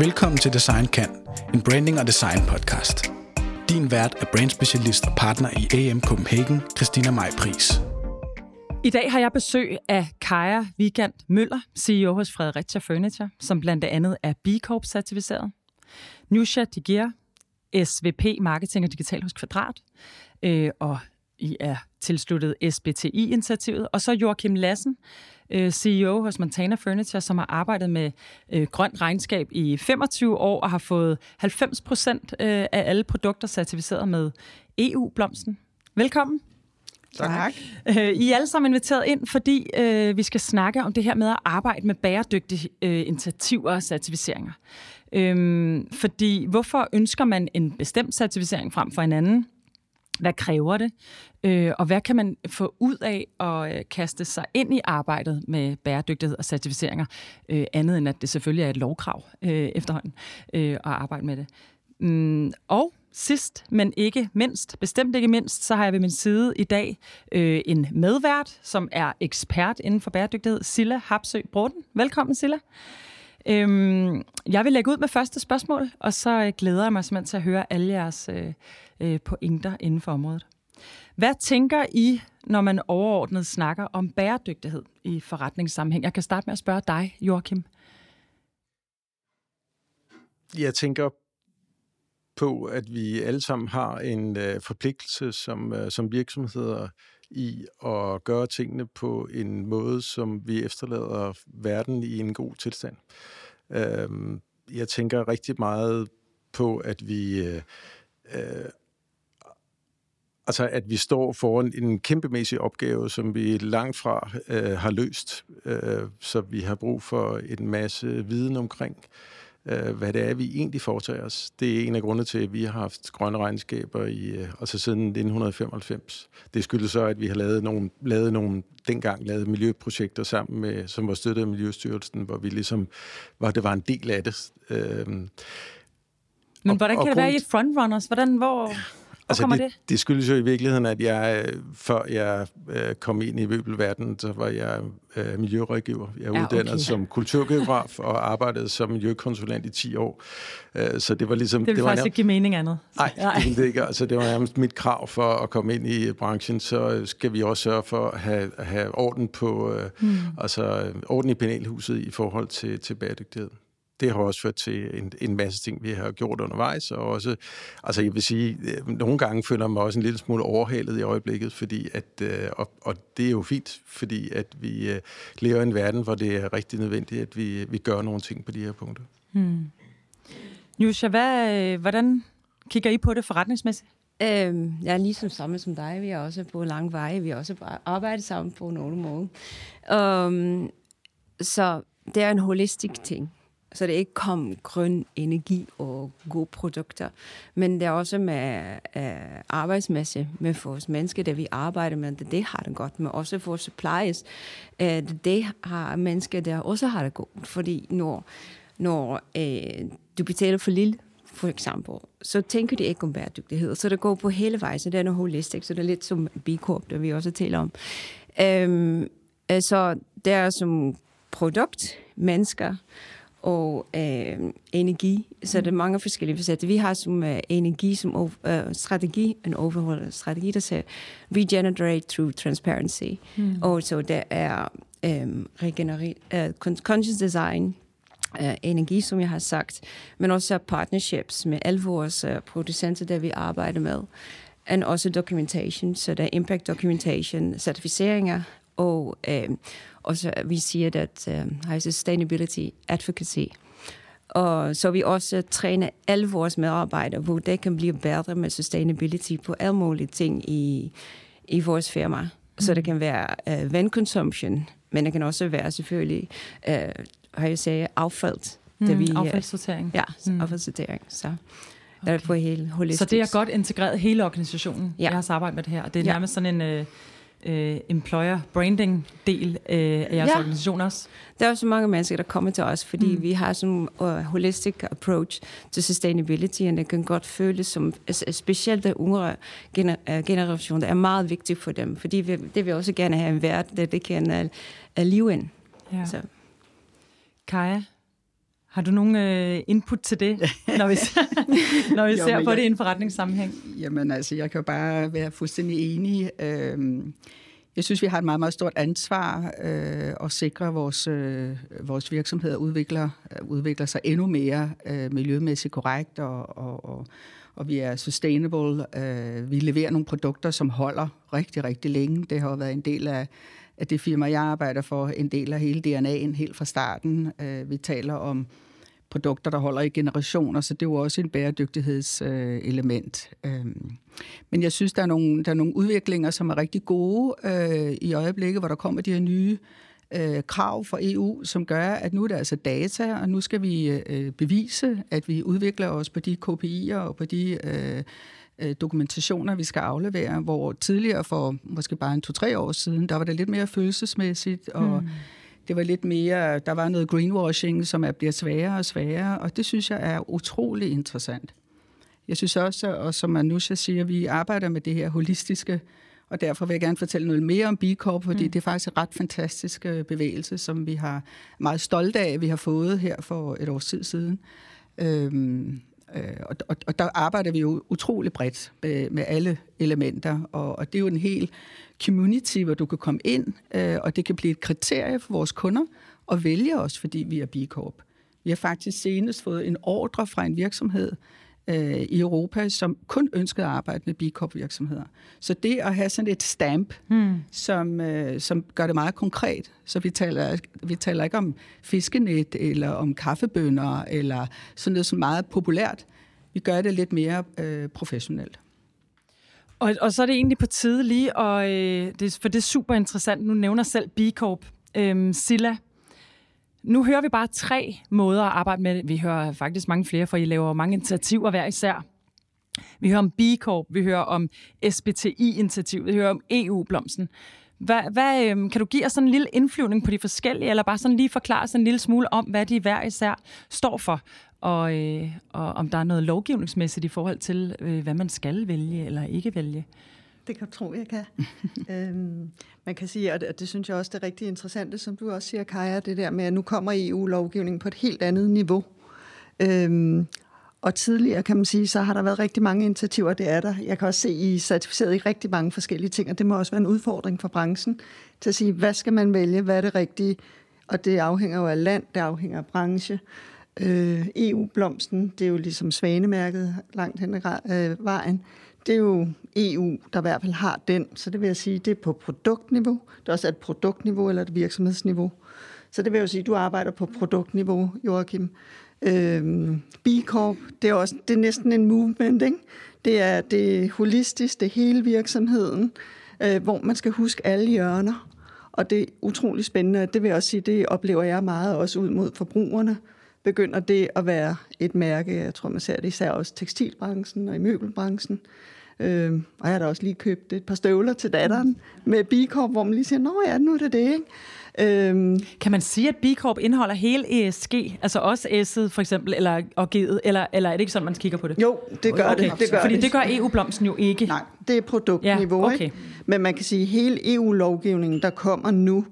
Velkommen til Design Kan, en branding og design podcast. Din vært er brandspecialist og partner i AM Copenhagen, Christina Maj Pris. I dag har jeg besøg af Kaja Vigand Møller, CEO hos Fredericia Furniture, som blandt andet er B Corp certificeret. Nusha Digir, SVP Marketing og Digital hos Kvadrat, øh, og i er tilsluttet SBTI-initiativet. Og så Joachim Lassen, øh, CEO hos Montana Furniture, som har arbejdet med øh, grønt regnskab i 25 år og har fået 90 procent øh, af alle produkter certificeret med EU-blomsten. Velkommen. Tak. I er alle sammen inviteret ind, fordi øh, vi skal snakke om det her med at arbejde med bæredygtige øh, initiativer og certificeringer. Øhm, fordi hvorfor ønsker man en bestemt certificering frem for en anden? Hvad kræver det? Øh, og hvad kan man få ud af at øh, kaste sig ind i arbejdet med bæredygtighed og certificeringer? Øh, andet end at det selvfølgelig er et lovkrav øh, efterhånden øh, at arbejde med det. Mm, og sidst, men ikke mindst, bestemt ikke mindst, så har jeg ved min side i dag øh, en medvært, som er ekspert inden for bæredygtighed, Silla Hapsø Broden. Velkommen, Silla. Øhm, jeg vil lægge ud med første spørgsmål, og så øh, glæder jeg mig simpelthen til at høre alle jeres øh, øh, pointer inden for området. Hvad tænker I, når man overordnet snakker om bæredygtighed i forretningssammenhæng? Jeg kan starte med at spørge dig, Joachim. Jeg tænker på, at vi alle sammen har en øh, forpligtelse som, øh, som virksomheder i at gøre tingene på en måde, som vi efterlader verden i en god tilstand. Øh, jeg tænker rigtig meget på, at vi øh, øh, altså at vi står foran en kæmpemæssig opgave, som vi langt fra øh, har løst, øh, så vi har brug for en masse viden omkring, øh, hvad det er, vi egentlig foretager os. Det er en af grundene til, at vi har haft grønne regnskaber i, øh, altså siden 1995. Det skyldes så, at vi har lavet nogle, lavet nogle dengang lavet miljøprojekter sammen med, som var støttet af Miljøstyrelsen, hvor vi ligesom, hvor det var en del af det. Øh, men hvordan kan og, og det være, I frontrunners? Hvordan, hvor... Altså det, det? det skyldes jo i virkeligheden, at jeg, før jeg øh, kom ind i møbelverdenen, så var jeg øh, miljørådgiver. Jeg er ja, uddannet okay. som kulturgeograf og arbejdede som miljøkonsulent i 10 år. Øh, så det var ligesom... Det vil faktisk nærmest, ikke give mening andet. Nej, nej. det ikke. Altså, det var nærmest mit krav for at komme ind i branchen, så skal vi også sørge for at have, have orden på, hmm. altså orden i panelhuset i forhold til, til bæredygtighed det har også ført til en, en masse ting, vi har gjort undervejs, og også, altså jeg vil sige, øh, nogle gange føler jeg mig også en lille smule overhalet i øjeblikket, fordi at, øh, og, og det er jo fint, fordi at vi øh, lever i en verden, hvor det er rigtig nødvendigt, at vi, vi gør nogle ting på de her punkter. Hmm. Jusha, hvad, hvordan kigger I på det forretningsmæssigt? Øhm, jeg er ligesom samme som dig. Vi er også på lang vej. Vi har også arbejdet sammen på nogle måder. Um, så det er en holistisk ting. Så det ikke kom grøn energi og gode produkter. Men det er også med øh, arbejdsmæssigt med vores mennesker, der vi arbejder med, det, det har det godt. Men også for suppliers, øh, det har mennesker, der også har det godt. Fordi når, når øh, du betaler for lille, for eksempel, så tænker de ikke om bæredygtighed. Så det går på hele vejen, så det er noget holistisk, så det er lidt som B Corp, der vi også taler om. Um, så det er som produkt, mennesker, og øh, energi. Så mm. det er mange forskellige facetter. Vi har som uh, energi som uh, strategi, en overholdet strategi, der siger regenerate through transparency. Mm. Og så der er regenerate, uh, conscious design, uh, energi, som jeg har sagt, men også partnerships med alle vores uh, producenter, der vi arbejder med. Og også documentation, så der er impact documentation, certificeringer, og øh, også vi siger, at øh, har sustainability advocacy. Og så vi også træner alle vores medarbejdere, hvor det kan blive bedre med sustainability på alle mulige ting i, i vores firma. Mm. Så det kan være uh, vandconsumption, men det kan også være selvfølgelig, uh, har jeg sagt, affald. Mm, vi, affaldssortering. Ja, mm. affaldssortering. Så. Okay. Er på helt holistisk. Så det er godt integreret hele organisationen, ja. har arbejdet med det her. Det er nærmest ja. sådan en... Uh, øh, employer branding del øh, af jeres ja. organisation også? Der er også mange mennesker, der kommer til os, fordi mm. vi har sådan en uh, holistic approach til sustainability, og det kan godt føles som, specielt den yngre gener- uh, generation, det er meget vigtigt for dem, fordi vi, det vil også gerne have en verden, der det kan uh, uh, leve ind. Ja. Så. Kaja, Har du nogen øh, input til det, når vi, når vi jo, ser på jeg, det i en forretningssammenhæng? Jamen altså, jeg kan jo bare være fuldstændig enig. Øhm, jeg synes, vi har et meget, meget stort ansvar øh, at sikre, at vores, øh, vores virksomheder udvikler, udvikler sig endnu mere øh, miljømæssigt korrekt, og, og, og, og vi er sustainable. Øh, vi leverer nogle produkter, som holder rigtig, rigtig længe. Det har jo været en del af, af det firma, jeg arbejder for, en del af hele DNA'en helt fra starten. Øh, vi taler om produkter, der holder i generationer, så det er jo også en bæredygtighedselement. Øh, men jeg synes, der er, nogle, der er nogle udviklinger, som er rigtig gode øh, i øjeblikket, hvor der kommer de her nye øh, krav fra EU, som gør, at nu er det altså data, og nu skal vi øh, bevise, at vi udvikler os på de KPI'er og på de øh, øh, dokumentationer, vi skal aflevere, hvor tidligere for måske bare en to-tre år siden, der var det lidt mere følelsesmæssigt, og hmm det var lidt mere, der var noget greenwashing, som er, bliver sværere og sværere, og det synes jeg er utrolig interessant. Jeg synes også, og som Anusha siger, vi arbejder med det her holistiske, og derfor vil jeg gerne fortælle noget mere om B Corp, fordi mm. det er faktisk en ret fantastisk øh, bevægelse, som vi har meget stolte af, at vi har fået her for et års tid siden. Øhm, øh, og, og, og der arbejder vi jo utrolig bredt med, med alle elementer, og, og det er jo en hel community, hvor du kan komme ind, øh, og det kan blive et kriterie for vores kunder at vælge os, fordi vi er B Corp. Vi har faktisk senest fået en ordre fra en virksomhed, øh, i Europa, som kun ønskede at arbejde med B Corp virksomheder. Så det at have sådan et stamp, hmm. som, øh, som gør det meget konkret, så vi taler, vi taler ikke om fiskenet eller om kaffebønder eller sådan noget som meget populært. Vi gør det lidt mere øh, professionelt. Og, og så er det egentlig på tide lige, og øh, det, for det er super interessant. Nu nævner selv B Corp. Øhm, Silla, nu hører vi bare tre måder at arbejde med det. Vi hører faktisk mange flere, for I laver mange initiativer hver især. Vi hører om B Corp, vi hører om SBTI-initiativet, vi hører om EU-blomsten. Hvad, hvad, øhm, kan du give os sådan en lille indflyvning på de forskellige, eller bare sådan lige forklare os en lille smule om, hvad de hver især står for, og, øh, og om der er noget lovgivningsmæssigt i forhold til, øh, hvad man skal vælge eller ikke vælge? Det kan du tro, jeg kan. øhm, man kan sige, og det, og det synes jeg også det er rigtig interessant, som du også siger, Kaja, det der med, at nu kommer EU-lovgivningen på et helt andet niveau. Øhm, og tidligere, kan man sige, så har der været rigtig mange initiativer, det er der. Jeg kan også se, I er certificeret i rigtig mange forskellige ting, og det må også være en udfordring for branchen til at sige, hvad skal man vælge, hvad er det rigtige? Og det afhænger jo af land, det afhænger af branche. Øh, EU-blomsten, det er jo ligesom svanemærket langt hen ad øh, vejen det er jo EU, der i hvert fald har den. Så det vil jeg sige, det er på produktniveau. Det er også et produktniveau eller et virksomhedsniveau. Så det vil jeg sige, du arbejder på produktniveau, Joachim. Øhm, B Corp, det er, også, det er næsten en movement, ikke? Det er det holistisk, det hele virksomheden, øh, hvor man skal huske alle hjørner. Og det er utrolig spændende, det vil jeg også sige, det oplever jeg meget også ud mod forbrugerne. Begynder det at være et mærke, jeg tror man ser det især også i tekstilbranchen og i møbelbranchen, Øh, og jeg har da også lige købt et par støvler til datteren med b hvor man lige siger, nå ja, nu er det det, ikke? Øhm. Kan man sige, at B Corp indeholder hele ESG, altså også S'et for eksempel, eller, og G'et, eller, eller er det ikke sådan, man kigger på det? Jo, det gør okay. det. det gør Fordi det. det gør EU-blomsten jo ikke. Nej, det er produktniveau, ja, okay. ikke? Men man kan sige, at hele EU-lovgivningen, der kommer nu,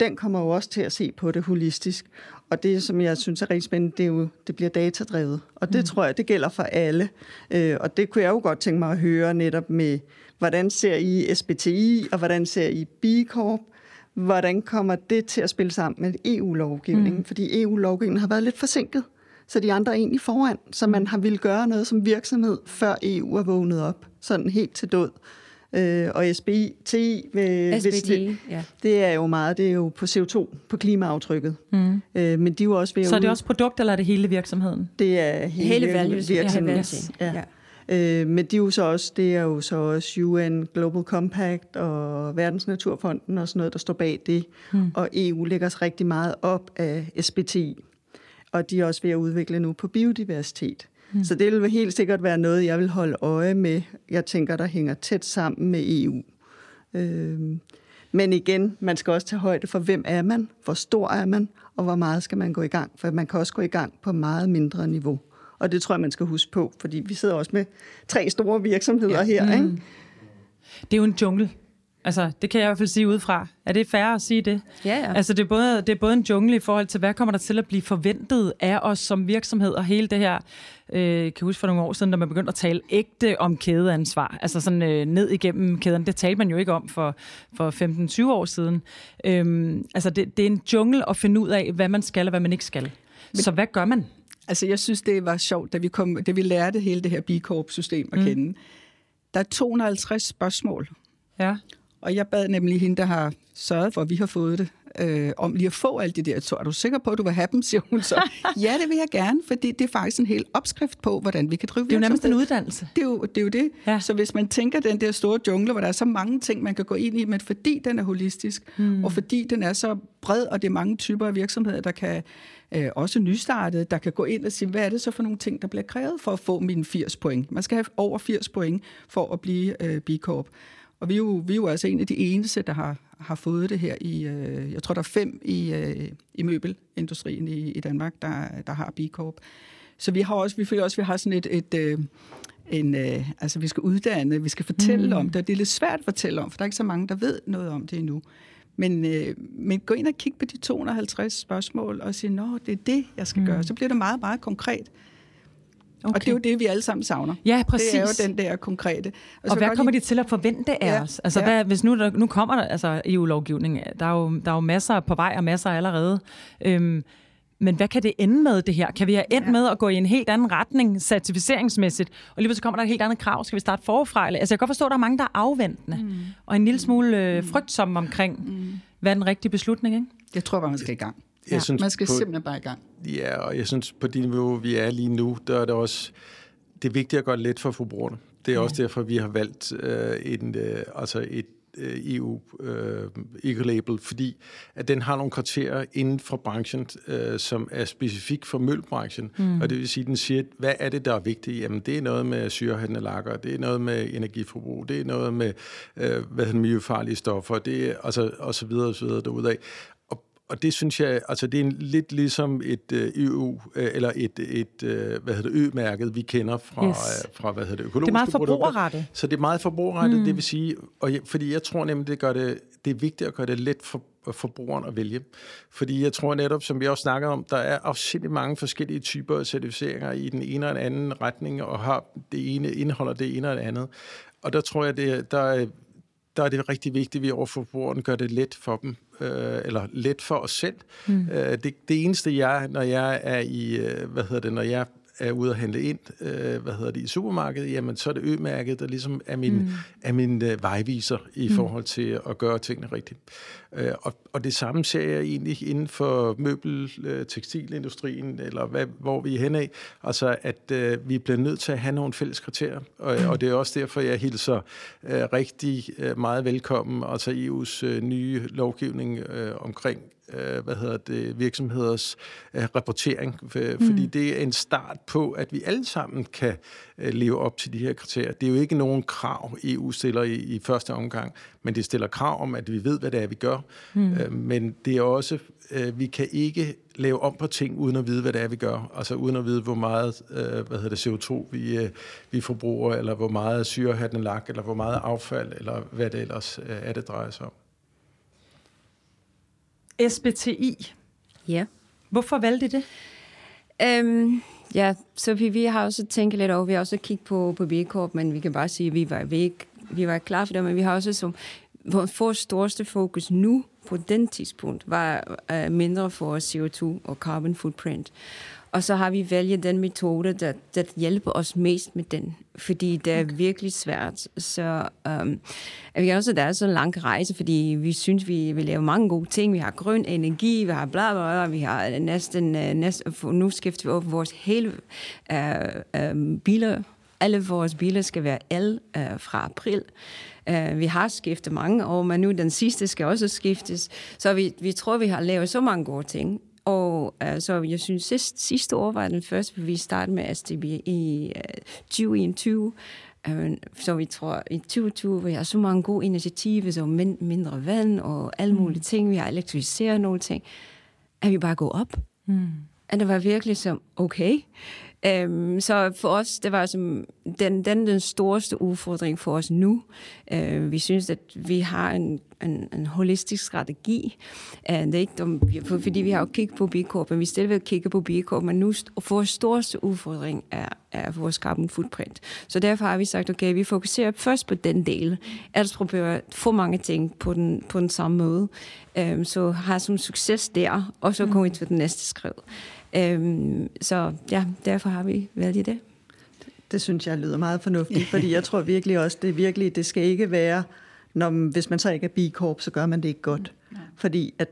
den kommer jo også til at se på det holistisk. Og det, som jeg synes er rigtig spændende, det, er jo, det bliver datadrevet. Og det mm. tror jeg, det gælder for alle. Øh, og det kunne jeg jo godt tænke mig at høre netop med, hvordan ser I SBTI, og hvordan ser I B Corp? Hvordan kommer det til at spille sammen med EU-lovgivningen? Mm. Fordi EU-lovgivningen har været lidt forsinket, så de andre er egentlig foran. Så man har ville gøre noget som virksomhed, før EU er vågnet op, sådan helt til død. Øh, og SBI, TI, øh, hvis det, ja. det er jo meget, det er jo på CO2, på klimaaftrykket. Mm. Øh, men de er jo også ved Så er det også produkt, eller er det hele virksomheden? Det er hele, hele values, virksomheden. Ja. ja. Øh, men de er jo så også, det er jo så også UN Global Compact og Verdens Naturfonden og sådan noget, der står bag det. Mm. Og EU lægger sig rigtig meget op af SBTI. Og de er også ved at udvikle nu på biodiversitet. Mm. Så det vil helt sikkert være noget, jeg vil holde øje med. Jeg tænker, der hænger tæt sammen med EU. Øhm, men igen, man skal også tage højde for, hvem er man, hvor stor er man, og hvor meget skal man gå i gang. For man kan også gå i gang på meget mindre niveau. Og det tror jeg, man skal huske på, fordi vi sidder også med tre store virksomheder ja. her. Mm. Ikke? Det er jo en jungle. Altså, det kan jeg i hvert fald sige udefra. Er det fair at sige det? Ja, ja. Altså, det er, både, det er både en jungle i forhold til, hvad kommer der til at blive forventet af os som virksomhed, og hele det her, øh, kan jeg huske for nogle år siden, da man begyndte at tale ægte om kædeansvar, altså sådan øh, ned igennem kæden. Det talte man jo ikke om for, for 15-20 år siden. Øhm, altså, det, det er en jungle at finde ud af, hvad man skal og hvad man ikke skal. Så hvad gør man? Altså, jeg synes, det var sjovt, da vi, kom, da vi lærte hele det her B Corp-system at mm. kende. Der er 250 spørgsmål. Ja. Og jeg bad nemlig hende, der har sørget for, at vi har fået det, øh, om lige at få alle de der to. Er du sikker på, at du vil have dem, siger hun så. ja, det vil jeg gerne, fordi det er faktisk en hel opskrift på, hvordan vi kan drive Det er jo nærmest en uddannelse. Det er jo det. Er jo det. Ja. Så hvis man tænker den der store jungle, hvor der er så mange ting, man kan gå ind i, men fordi den er holistisk, mm. og fordi den er så bred, og det er mange typer af virksomheder, der kan øh, også nystartet, der kan gå ind og sige, hvad er det så for nogle ting, der bliver krævet for at få mine 80 point? Man skal have over 80 point for at blive øh, B Corp. Og vi er, jo, vi er jo altså en af de eneste, der har, har fået det her i, øh, jeg tror der er fem i, øh, i møbelindustrien i, i Danmark, der, der har B Corp. Så vi har også, vi føler også, vi har sådan et, et øh, en, øh, altså vi skal uddanne, vi skal fortælle mm. om det, og det er lidt svært at fortælle om, for der er ikke så mange, der ved noget om det endnu. Men, øh, men gå ind og kig på de 250 spørgsmål og sige, nå, det er det, jeg skal mm. gøre. Så bliver det meget, meget konkret. Okay. Og det er jo det, vi alle sammen savner. Ja, præcis. Det er jo den der konkrete. Og, og hvad kommer lide... de til at forvente af ja, os? Altså, ja. hvad, hvis nu, der, nu kommer der altså EU-lovgivning, der er, jo, der er jo masser på vej og masser allerede. Øhm, men hvad kan det ende med, det her? Kan vi have endt ja. med at gå i en helt anden retning, certificeringsmæssigt, og lige så kommer der et helt andet krav? Skal vi starte forfra? Altså, jeg kan godt forstå, at der er mange, der er afventende, mm. og en lille smule øh, frygtsomme omkring, mm. hvad er den rigtige beslutning, ikke? Jeg tror bare, man skal i gang. Jeg ja, synes, man skal på, simpelthen bare i gang. Ja, og jeg synes, på det niveau, vi er lige nu, der er det også det er vigtigt at gøre let for forbrugerne. Det er ja. også derfor, vi har valgt øh, en, øh, altså et øh, EU øh, eco-label, fordi at den har nogle kriterier inden for branchen, øh, som er specifik for mølbranchen. Mm. Og det vil sige, den siger, hvad er det, der er vigtigt? Jamen, det er noget med syrehandende lakker, det er noget med energiforbrug, det er noget med øh, hvad hedder, miljøfarlige stoffer, det er, altså, og så videre og så videre derudaf og det synes jeg, altså det er lidt ligesom et uh, EU, uh, eller et, et uh, hvad hedder det, ø-mærket, vi kender fra, yes. fra hvad hedder det, økologiske Det er meget forbrugerrettet. Så det er meget forbrugerrettet, mm. det vil sige, og jeg, fordi jeg tror nemlig, det gør det, det er vigtigt at gøre det let for forbrugeren at vælge. Fordi jeg tror netop, som vi også snakker om, der er afsindelig mange forskellige typer af certificeringer i den ene og den anden retning, og har det ene indeholder det ene og det andet. Og der tror jeg, det, der er der er det rigtig vigtigt, at vi over forbrugeren gør det let for dem, øh, eller let for os selv. Mm. Øh, det, det eneste jeg, når jeg er i, øh, hvad hedder det, når jeg er ude at handle ind, øh, hvad hedder det, i supermarkedet, jamen så er det ø-mærket, der ligesom er min, mm. er min øh, vejviser i mm. forhold til at gøre tingene rigtigt. Øh, og, og det samme ser jeg egentlig inden for møbel, øh, tekstilindustrien, eller hvad, hvor vi er hen af. Altså, at øh, vi bliver nødt til at have nogle fælles kriterier, og, mm. og det er også derfor, jeg hilser øh, rigtig øh, meget velkommen, altså EU's øh, nye lovgivning øh, omkring øh, hvad hedder det, virksomheders øh, rapportering, for, mm. fordi det er en start på, at vi alle sammen kan øh, leve op til de her kriterier. Det er jo ikke nogen krav, EU stiller i, i første omgang, men det stiller krav om, at vi ved, hvad det er, vi gør. Mm. Øh, men det er også, øh, vi kan ikke lave om på ting, uden at vide, hvad det er, vi gør. Altså uden at vide, hvor meget øh, hvad hedder det, CO2 vi, øh, vi forbruger, eller hvor meget syre har den lagt, eller hvor meget affald, eller hvad det ellers øh, er, det drejer sig om. SBTI. Ja. Hvorfor valgte I det? Øhm, ja, så vi, vi har også tænkt lidt over, vi har også kigget på, på B-Corp, men vi kan bare sige, at vi var, vi, vi var klar for det, men vi har også som vores største fokus nu på den tidspunkt var uh, mindre for CO2 og carbon footprint. Og så har vi valgt den metode, der, der hjælper os mest med den, fordi det er okay. virkelig svært. Så um, vi kan også, der er så en lang rejse, fordi vi synes, vi vil lave mange gode ting. Vi har grøn energi, vi har bla bla bla, vi har næsten, øh, næsten nu skifter vi op vores hele uh, um, biler. Alle vores biler skal være el uh, fra april. Uh, vi har skiftet mange år, men nu den sidste skal også skiftes. Så vi, vi tror, vi har lavet så mange gode ting. Og altså, jeg synes, sidste, sidste år var den første, vi startede med SDB i uh, 2021. Uh, så vi tror, i 2020, vi har så mange gode initiativer, som mind, mindre vand og alle mm. mulige ting. Vi har elektrificeret nogle ting. At vi bare gå op. Mm. Og det var virkelig som, okay, Øhm, så for os, det var som den, den, den største udfordring for os nu. Øh, vi synes, at vi har en, en, en holistisk strategi. Uh, det er ikke dum, fordi vi har jo kigget på B Corp, men vi stadig vil kigge på B Corp, men nu vores største udfordring er, er vores carbon footprint. Så derfor har vi sagt, okay, vi fokuserer først på den del, ellers prøver for mange ting på den, på den samme måde. Um, så har som succes der, og så kommer vi til den næste skridt. Øhm, så ja, derfor har vi valgt det. Det synes jeg lyder meget fornuftigt, fordi jeg tror virkelig også, det virkelig, det skal ikke være, når, hvis man så ikke er bikorp, så gør man det ikke godt. Fordi at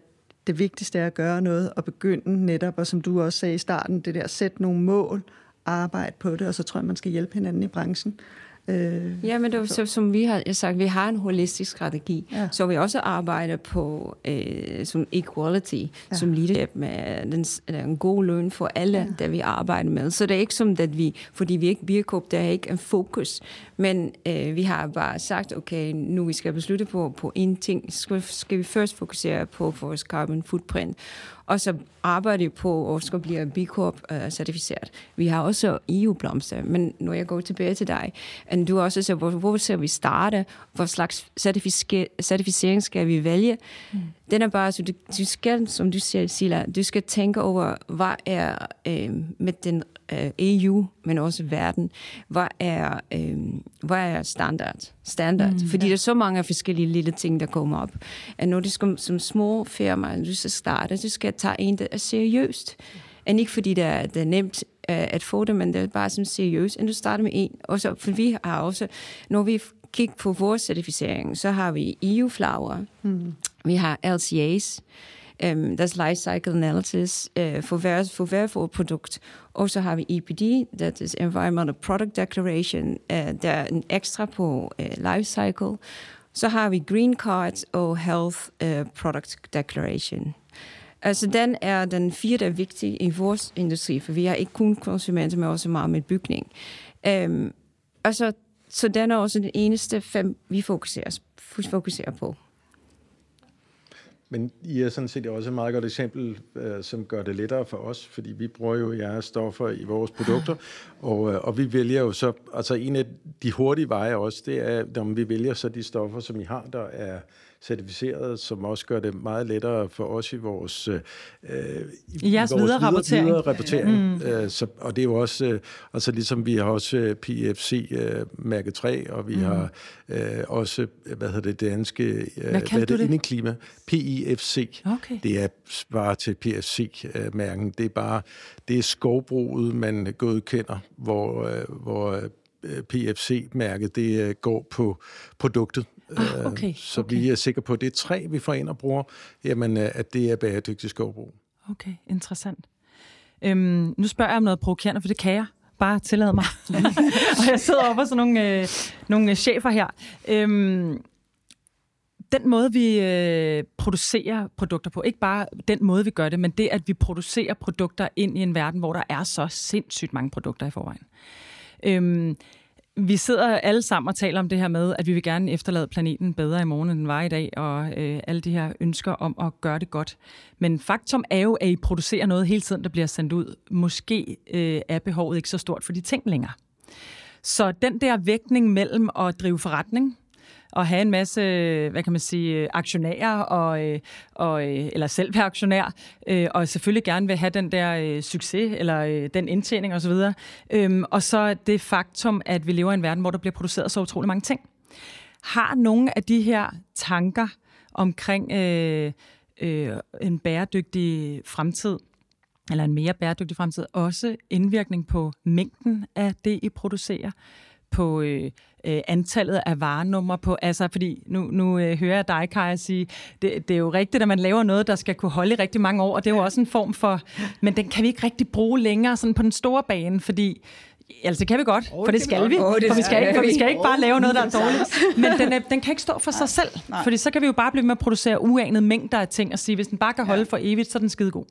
det vigtigste er at gøre noget og begynde netop, og som du også sagde i starten, det der sætte nogle mål, arbejde på det, og så tror jeg, man skal hjælpe hinanden i branchen. Øh, ja, men det er så, som vi har sagt, vi har en holistisk strategi, ja. så vi også arbejder på øh, som equality, ja. som leadership med den, en god løn for alle, ja. der vi arbejder med. Så det er ikke som, at vi, fordi vi ikke virkelig, der er ikke en fokus, men øh, vi har bare sagt, okay, nu vi skal beslutte på, på en ting, skal, skal vi først fokusere på vores carbon footprint, og så arbejder på at skal blive B-Corp-certificeret. Øh, vi har også EU-blomster, men når jeg går tilbage til dig, og du også så, hvor, hvor skal vi starte? Hvor slags certificering skal vi vælge? Mm. Den er bare, så du, du skal, som du siger, Sila, du skal tænke over, hvad er øh, med den øh, EU, men også verden, hvad er, øh, hvad er standard? standard? Mm, Fordi ja. der er så mange forskellige lille ting, der kommer op. Og når du skal som små firma, du skal starte, du skal tage en, der er seriøst. Og ikke fordi det er, det er nemt uh, at få det, men det er bare som seriøst, og du starter med en. Og så, for vi har også, når vi kigger på vores certificering, så har vi EU-flower, mm vi har LCA's, Um, øhm, that's life cycle analysis uh, for, hver, for hver for produkt. Og så har vi EPD, that is Environmental Product Declaration. Uh, der er en ekstra på uh, life cycle. Så har vi Green Card og Health uh, Product Declaration. Altså den er den fjerde der er vigtig i vores industri, for vi har ikke kun konsumenter, men også meget med bygning. Um, altså, så den er også den eneste fem, vi fokuserer, fokuserer på. Men I er sådan set også et meget godt eksempel, øh, som gør det lettere for os, fordi vi bruger jo jeres stoffer i vores produkter, og, øh, og vi vælger jo så, altså en af de hurtige veje også, det er, når vi vælger så de stoffer, som I har, der er certificeret, som også gør det meget lettere for os i vores, øh, I jeres videre rapportering. Videre rapportering. Mm. Øh, så, og det er jo også, øh, altså ligesom vi har også øh, PFC øh, mærke 3, og vi mm. har øh, også, hvad hedder det danske, øh, hvad, hvad er det, det? klima, PIFC. Okay. Det er bare til PFC-mærken. Det er bare, det er skovbruget, man godkender, hvor, øh, hvor øh, PFC-mærket, det øh, går på produktet. Ah, okay, øh, så okay. vi er sikre på, at det er træ, vi får ind og bruger, jamen, øh, at det er bæredygtig skovbrug. Okay, interessant. Øhm, nu spørger jeg om noget provokerende, for det kan jeg. Bare tillade mig. og jeg sidder oppe og sådan nogle, øh, nogle chefer her. Øhm, den måde, vi øh, producerer produkter på, ikke bare den måde, vi gør det, men det, at vi producerer produkter ind i en verden, hvor der er så sindssygt mange produkter i forvejen. Øhm, vi sidder alle sammen og taler om det her med, at vi vil gerne efterlade planeten bedre i morgen, end den var i dag, og øh, alle de her ønsker om at gøre det godt. Men faktum er jo, at I producerer noget hele tiden, der bliver sendt ud. Måske øh, er behovet ikke så stort for de ting længere. Så den der vægtning mellem at drive forretning, at have en masse, hvad kan man sige, aktionærer, og, øh, og, øh, eller selv være aktionær, øh, og selvfølgelig gerne vil have den der succes, eller den indtjening osv. Øhm, og så det faktum, at vi lever i en verden, hvor der bliver produceret så utrolig mange ting. Har nogle af de her tanker omkring øh, øh, en bæredygtig fremtid, eller en mere bæredygtig fremtid, også indvirkning på mængden af det, I producerer? På øh, øh, antallet af varenummer på, altså fordi nu, nu øh, hører jeg dig, Kaja, sige, det, det er jo rigtigt, at man laver noget, der skal kunne holde i rigtig mange år, og det er jo også en form for, men den kan vi ikke rigtig bruge længere sådan på den store bane, fordi Altså, kan vi godt, oh, for det skal vi. Oh, det for, vi skal ikke, for vi skal ikke bare lave noget, der er dårligt. Men den, er, den kan ikke stå for sig selv. Nej. Fordi så kan vi jo bare blive med at producere uanede mængder af ting og sige, hvis den bare kan holde for evigt, så er den skide god.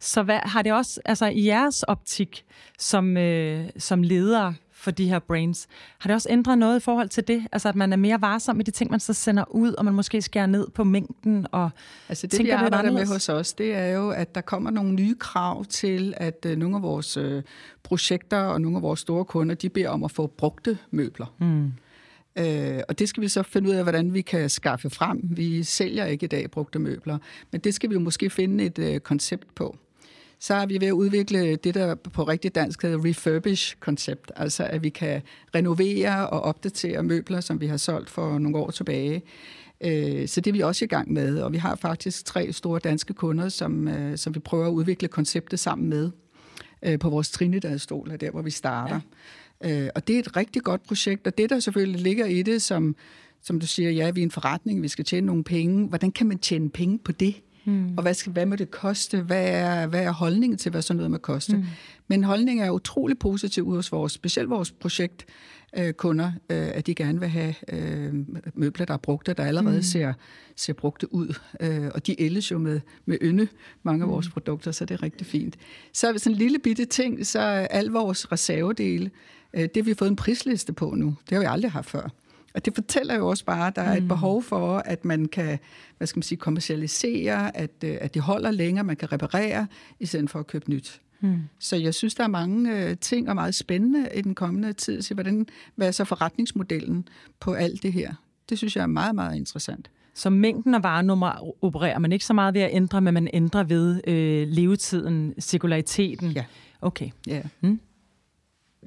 Så hvad, har det også, altså i jeres optik som, øh, som ledere for de her brains. Har det også ændret noget i forhold til det? Altså, at man er mere varsom med de ting, man så sender ud, og man måske skærer ned på mængden og Altså det, vi arbejder med hos os, det er jo, at der kommer nogle nye krav til, at øh, nogle af vores øh, projekter og nogle af vores store kunder, de beder om at få brugte møbler. Mm. Øh, og det skal vi så finde ud af, hvordan vi kan skaffe frem. Vi sælger ikke i dag brugte møbler, men det skal vi jo måske finde et øh, koncept på. Så er vi ved at udvikle det, der på rigtig dansk hedder refurbish-koncept, altså at vi kan renovere og opdatere møbler, som vi har solgt for nogle år tilbage. Øh, så det er vi også i gang med, og vi har faktisk tre store danske kunder, som, øh, som vi prøver at udvikle konceptet sammen med øh, på vores Trinidad-stol, der hvor vi starter. Ja. Og det er et rigtig godt projekt, og det der selvfølgelig ligger i det, som, som du siger, ja, vi er en forretning, vi skal tjene nogle penge. Hvordan kan man tjene penge på det? Mm. Og hvad, skal, hvad må det koste? Hvad er, hvad er holdningen til, hvad sådan noget må koste? Mm. Men holdningen er utrolig positiv hos vores, specielt vores projekt, øh, kunder, øh, at de gerne vil have øh, møbler, der er brugte, der allerede mm. ser, ser brugte ud. Øh, og de ældes jo med, med ynde, mange af mm. vores produkter, så det er rigtig fint. Så sådan en lille bitte ting, så al vores reservedele, Øh, det har vi fået en prisliste på nu. Det har vi aldrig haft før. Og det fortæller jo også bare, at der er et mm. behov for, at man kan hvad skal man sige, kommercialisere, at, øh, at de holder længere, man kan reparere, i stedet for at købe nyt. Mm. Så jeg synes, der er mange uh, ting og meget spændende i den kommende tid. Så hvordan, hvad er så forretningsmodellen på alt det her? Det synes jeg er meget, meget interessant. Så mængden af varenummer opererer man ikke så meget ved at ændre, men man ændrer ved øh, levetiden, cirkulariteten? Ja. Okay. Ja. Mm.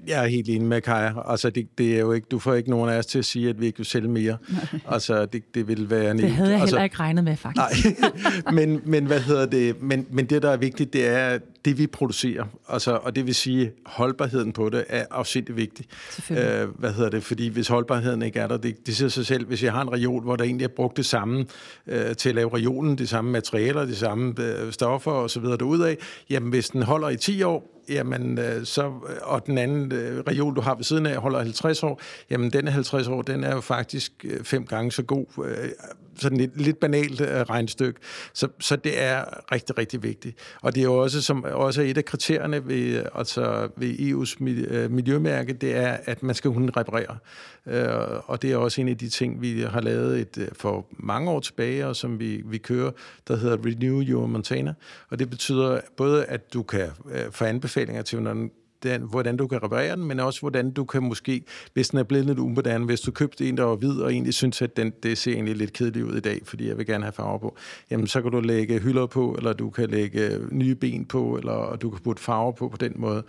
Jeg er helt enig med Kaja. Altså, det, det er jo ikke, du får ikke nogen af os til at sige, at vi ikke vil sælge mere. Nej. Altså, det, det vil være Det havde jeg altså, heller ikke regnet med, faktisk. Nej, men, men hvad hedder det? Men, men det, der er vigtigt, det er det, vi producerer. Altså, og det vil sige, holdbarheden på det er afsindig vigtig. Øh, hvad hedder det? Fordi hvis holdbarheden ikke er der, det, det siger sig selv, hvis jeg har en reol, hvor der egentlig er brugt det samme øh, til at lave reolen, de samme materialer, de samme øh, stoffer osv. derudad, jamen hvis den holder i 10 år, jamen, øh, så, og den anden øh, reol, du har ved siden af, holder 50 år, jamen denne 50 år, den er jo faktisk øh, fem gange så god. Sådan et lidt banalt øh, regnstykke. Så, så det er rigtig, rigtig vigtigt. Og det er jo også, som også et af kriterierne ved, altså ved EU's øh, miljømærke, det er, at man skal kunne reparere. Øh, og det er også en af de ting, vi har lavet et, for mange år tilbage, og som vi, vi kører, der hedder Renew Your Montana. Og det betyder både, at du kan få anbefalinger til, hvordan, den, hvordan du kan reparere den, men også hvordan du kan måske, hvis den er blevet lidt umoderne, hvis du købte en, der var hvid, og egentlig synes, at den, det ser egentlig lidt kedeligt ud i dag, fordi jeg vil gerne have farver på, jamen så kan du lægge hylder på, eller du kan lægge nye ben på, eller du kan putte farver på på den måde.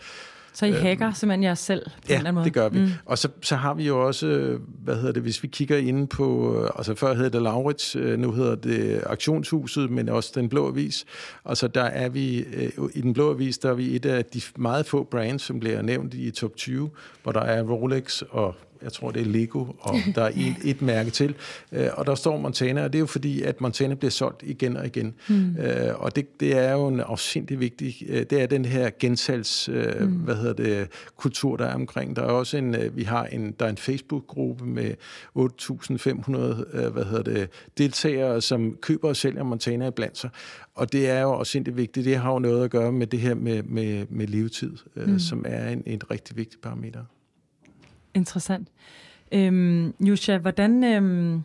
Så I hacker øh, simpelthen jer selv på ja, en eller anden måde? det gør vi. Mm. Og så, så har vi jo også, hvad hedder det, hvis vi kigger ind på, altså før hed det Laurits, øh, nu hedder det Aktionshuset, men også Den Blå Avis. Og så der er vi, øh, i Den Blå Avis, der er vi et af de meget få brands, som bliver nævnt i top 20, hvor der er Rolex og jeg tror det er Lego, og der er et, et mærke til, øh, og der står Montana, og det er jo fordi, at Montana bliver solgt igen og igen. Mm. Øh, og det, det er jo en afsindig vigtig, øh, det er den her gensalgs, øh, mm. hvad hedder det, kultur, der er omkring. Der er også en, øh, vi har en, der er en Facebook-gruppe med 8.500, øh, hvad hedder det, deltagere, som køber og sælger Montana blandt sig. Og det er jo også vigtigt. Det har jo noget at gøre med det her med, med, med levetid, øh, mm. som er en, en rigtig vigtig parameter. Interessant. Øhm, Jusha, hvordan... Øhm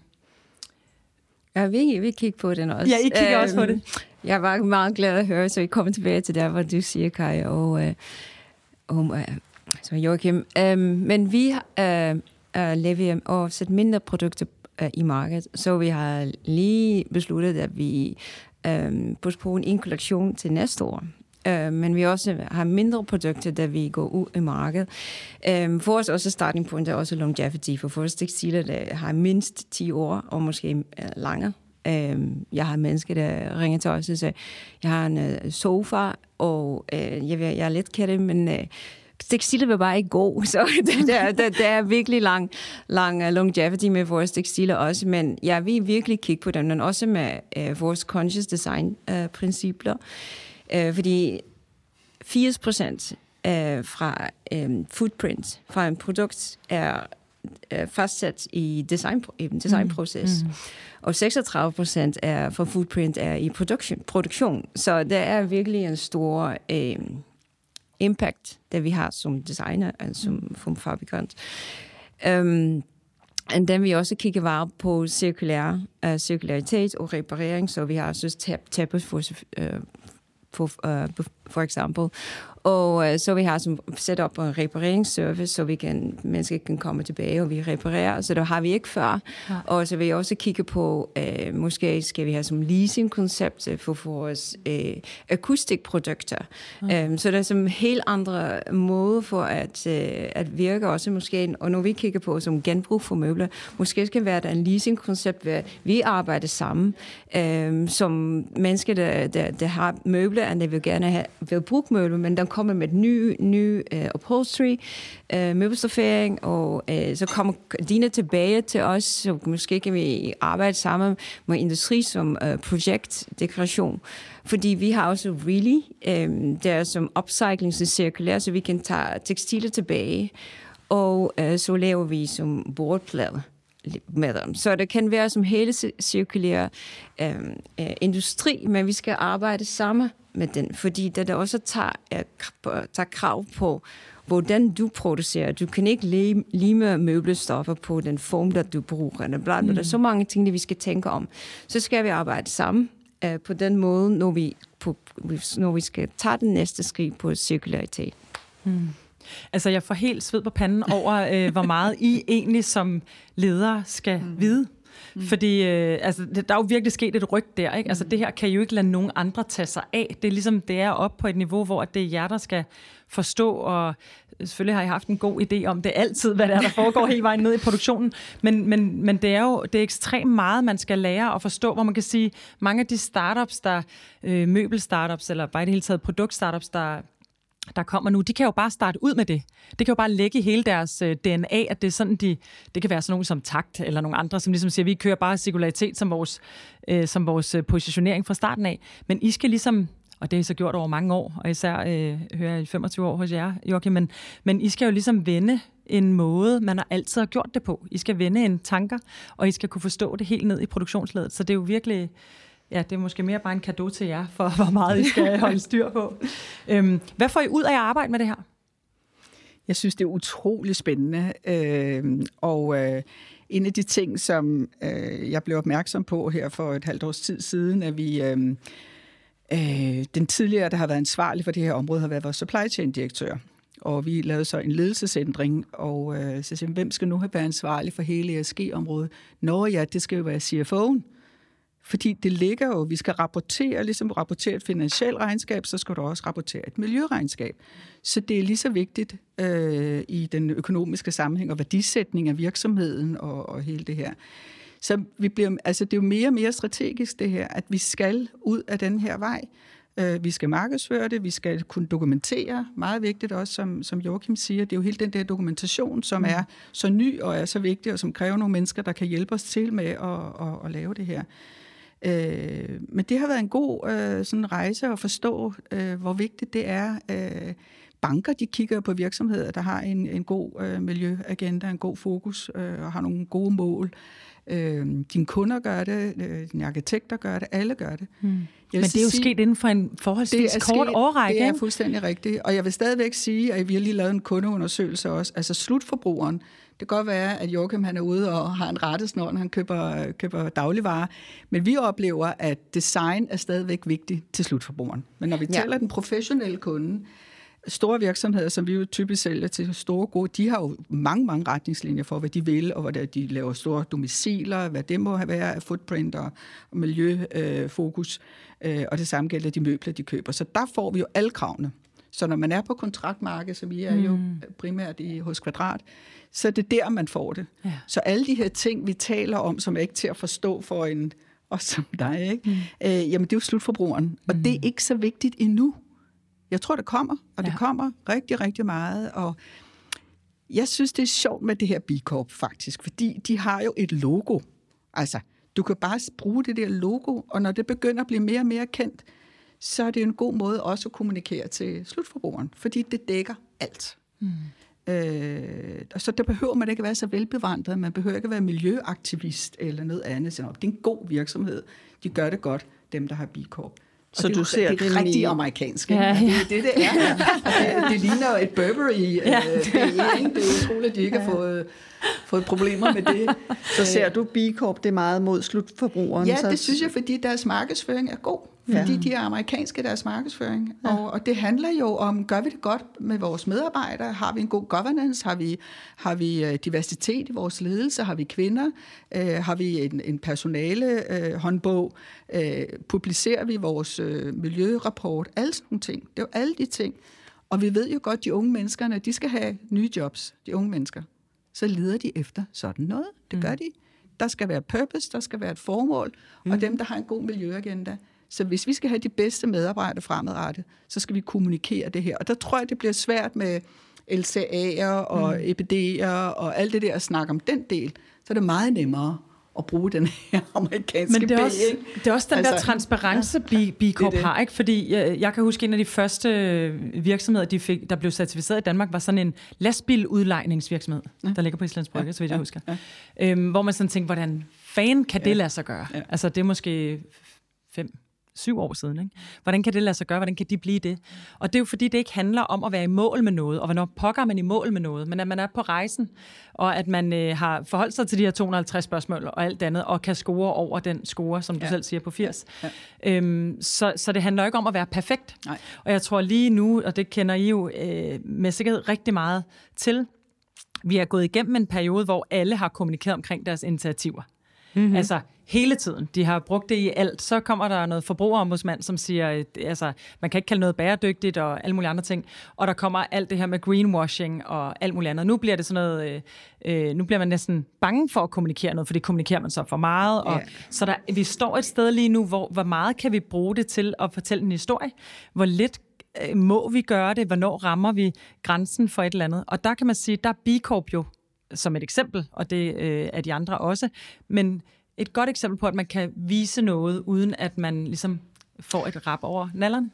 Ja, vi, vi kigger på den også. Ja, I kigger øhm, også på øhm, det. Jeg var meget glad at høre, så vi kommer tilbage til der, hvor du siger, Kai, og, øh, og øh, så Joachim. Um, men vi øh, uh, leverer og sætter mindre produkter uh, i markedet, så vi har lige besluttet, at vi um, på en kollektion til næste år øh, men vi også har mindre produkter, da vi går ud i markedet. Øh, for os også starting point er også longevity, for vores tekstiler der har mindst 10 år, og måske øh, længere. Øh, jeg har mennesker, der ringer til os og siger, jeg har en øh, sofa, og øh, jeg, jeg er lidt ked men... Øh, tekstiler vil bare ikke gå, så det, der, der, der er virkelig lang, lang øh, longevity med vores tekstiler også, men ja, vi virkelig kigge på dem, men også med øh, vores conscious design øh, uh, principper. Øh, fordi 80 procent øh, fra øh, footprint fra en produkt er øh, fastsat i design, i en designproces. Mm. Mm. Og 36 procent er fra footprint er i production, produktion. Så der er virkelig en stor øh, impact, det vi har som designer, og som, som fabrikant. Um, og den vi også kigge vare på cirkulær, uh, cirkularitet og reparering, så vi har også tab, for, uh, for, uh, for eksempel. Og øh, så vi har som sat op en repareringsservice, så vi kan, mennesker kan komme tilbage, og vi reparerer. Så det har vi ikke før. Ja. Og så vil jeg også kigge på, øh, måske skal vi have som leasing-koncept for vores øh, akustikprodukter. Ja. Um, så der er som helt andre måde for at, øh, at virke også måske. Og når vi kigger på som genbrug for møbler, måske skal være der en leasing-koncept, hvor vi arbejder sammen øh, som mennesker, der, der, der har møbler, og der vil gerne have, vil bruge møbler, men den kommer med ny, ny uh, upholstery, øh, uh, møbelstoffering, og uh, så kommer Dina tilbage til os, så måske kan vi arbejde sammen med industri som uh, projektdekoration. Fordi vi har også Really, um, der er som upcycling, som cirkulær, så vi kan tage tekstiler tilbage, og uh, så laver vi som bordplader med dem. Så det kan være som hele cirkulære øh, øh, industri, men vi skal arbejde sammen med den, fordi det der også tager, tager krav på, hvordan du producerer. Du kan ikke lime møbelstoffer på den form, der du bruger. Der, blandt, mm. der er så mange ting, vi skal tænke om. Så skal vi arbejde sammen uh, på den måde, når vi, på, når vi skal tage den næste skridt på cirkularitet. Mm. Altså, jeg får helt sved på panden over, øh, hvor meget I egentlig som ledere skal mm. vide. Mm. Fordi øh, altså, der er jo virkelig sket et ryg der. Ikke? Altså, mm. det her kan jo ikke lade nogen andre tage sig af. Det er ligesom, det er op på et niveau, hvor det er jer, der skal forstå, og selvfølgelig har I haft en god idé om det altid, hvad det er, der foregår hele vejen ned i produktionen. Men, men, men det er jo det er ekstremt meget, man skal lære og forstå, hvor man kan sige, mange af de startups, der øh, møbelstartups, eller bare i det hele taget produktstartups, der der kommer nu, de kan jo bare starte ud med det. Det kan jo bare lægge hele deres øh, DNA, at det er sådan, de, det kan være sådan nogen som Takt, eller nogle andre, som ligesom siger, vi kører bare cirkularitet som vores, øh, som vores øh, positionering fra starten af. Men I skal ligesom, og det har I så gjort over mange år, og især øh, hører jeg i 25 år hos jer, Joachim, men, men I skal jo ligesom vende en måde, man har altid har gjort det på. I skal vende en tanker, og I skal kunne forstå det helt ned i produktionsledet. Så det er jo virkelig ja, det er måske mere bare en gave til jer, for hvor meget I skal holde styr på. Øhm, hvad får I ud af at arbejde med det her? Jeg synes, det er utrolig spændende. Øh, og øh, en af de ting, som øh, jeg blev opmærksom på her for et halvt års tid siden, at vi... Øh, øh, den tidligere, der har været ansvarlig for det her område, har været vores supply chain direktør. Og vi lavede så en ledelsesændring, og øh, så siger hvem skal nu have været ansvarlig for hele ESG-området? Nå ja, det skal jo være CFO'en. Fordi det ligger jo, vi skal rapportere, ligesom rapportere et finansielt regnskab, så skal du også rapportere et miljøregnskab. Så det er lige så vigtigt øh, i den økonomiske sammenhæng og værdisætning af virksomheden og, og hele det her. Så vi bliver, altså det er jo mere og mere strategisk det her, at vi skal ud af den her vej. Øh, vi skal markedsføre det, vi skal kunne dokumentere, meget vigtigt også, som, som Joachim siger, det er jo hele den der dokumentation, som mm. er så ny og er så vigtig, og som kræver nogle mennesker, der kan hjælpe os til med at, at, at lave det her. Øh, men det har været en god øh, sådan rejse at forstå, øh, hvor vigtigt det er. Øh, banker de kigger på virksomheder, der har en, en god øh, miljøagenda, en god fokus øh, og har nogle gode mål. Øh, dine kunder gør det, øh, dine arkitekter gør det, alle gør det. Hmm. Men det er jo sige, sket inden for en forholdsvis det kort sket, årrække. Det er fuldstændig rigtigt. Og jeg vil stadigvæk sige, at vi har lige lavet en kundeundersøgelse også. Altså slutforbrugeren, det kan godt være, at Joachim han er ude og har en rettesnor, når han køber, køber dagligvarer. Men vi oplever, at design er stadigvæk vigtigt til slutforbrugeren. Men når vi ja. taler den professionelle kunde, store virksomheder, som vi jo typisk sælger til store gode, de har jo mange, mange retningslinjer for, hvad de vil, og hvad de laver store domiciler, hvad det må have været af footprint og miljøfokus. Øh, og det samme gælder de møbler, de køber. Så der får vi jo alle kravene. Så når man er på kontraktmarkedet, som vi er jo mm. primært i, hos Kvadrat, så er det der, man får det. Ja. Så alle de her ting, vi taler om, som er ikke til at forstå for en, også som dig, ikke? Mm. Øh, jamen det er jo slutforbrugeren. Mm. Og det er ikke så vigtigt endnu. Jeg tror, det kommer, og ja. det kommer rigtig, rigtig meget. Og jeg synes, det er sjovt med det her B Corp faktisk, fordi de har jo et logo. Altså, du kan bare bruge det der logo, og når det begynder at blive mere og mere kendt, så er det en god måde også at kommunikere til slutforbrugeren, fordi det dækker alt. Mm. Øh, og så der behøver man ikke være så velbevandret, man behøver ikke være miljøaktivist eller noget andet. Så, det er en god virksomhed, de gør det godt, dem der har B Corp. Så det, du ser det, det det rigtig i- amerikanske. Ja, Ja, ja. ja. Det er det, det er. Og det, det ligner et Burberry. Ja. Ja. Øh, det, er, det er utroligt, at de ikke har fået, fået problemer med det. Så ser du B Corp, det er meget mod slutforbrugeren? Ja, så, det synes jeg, fordi deres markedsføring er god. Ja. Fordi de er amerikanske, deres markedsføring. Ja. Og, og det handler jo om, gør vi det godt med vores medarbejdere? Har vi en god governance? Har vi, har vi øh, diversitet i vores ledelse? Har vi kvinder? Øh, har vi en, en personale øh, håndbog? Øh, publicerer vi vores øh, miljørapport? Alle sådan nogle ting. Det er jo alle de ting. Og vi ved jo godt, de unge mennesker, de skal have nye jobs, de unge mennesker, så leder de efter sådan noget. Det gør de. Der skal være purpose, der skal være et formål, mm. og dem, der har en god miljøagenda. Så hvis vi skal have de bedste medarbejdere fremadrettet, så skal vi kommunikere det her. Og der tror jeg, det bliver svært med LCA'er og mm. EPD'er og alt det der at snakke om den del. Så er det meget nemmere at bruge den her amerikanske Men det er, B, også, ikke? det er også den altså, der transparence, ja, B Corp det. har, ikke? Fordi jeg, jeg kan huske, en af de første virksomheder, de fik, der blev certificeret i Danmark, var sådan en lastbiludlejningsvirksomhed, ja. der ligger på Islands Brygge, ja, så vidt jeg husker. Ja. Øhm, hvor man sådan tænkte, hvordan fanden kan det lade sig gøre? Ja. Altså, det er måske fem, syv år siden. Ikke? Hvordan kan det lade sig gøre? Hvordan kan de blive det? Og det er jo fordi, det ikke handler om at være i mål med noget, og hvornår pokker er man i mål med noget, men at man er på rejsen, og at man øh, har forholdt sig til de her 250 spørgsmål og alt andet, og kan score over den score, som du Ja. selv siger, på 80. Ja. Øhm, så, så det handler ikke om at være perfekt. Nej. Og jeg tror lige nu, og det kender I jo øh, med sikkerhed rigtig meget til, vi er gået igennem en periode, hvor alle har kommunikeret omkring deres initiativer. Mm-hmm. Altså hele tiden. De har brugt det i alt. Så kommer der noget forbrugerombudsmand, som siger, øh, altså, man kan ikke kalde noget bæredygtigt og alle mulige andre ting. Og der kommer alt det her med greenwashing og alt muligt andet. Nu bliver det sådan noget, øh, øh, nu bliver man næsten bange for at kommunikere noget, for det kommunikerer man så for meget. Og, Ja. Så der, vi står et sted lige nu, hvor hvor meget kan vi bruge det til at fortælle en historie? Hvor lidt øh, må vi gøre det? Hvornår rammer vi grænsen for et eller andet? Og der kan man sige, der er B Corp jo som et eksempel, og det øh, er de andre også, men et godt eksempel på, at man kan vise noget, uden at man ligesom får et rap over nallerne.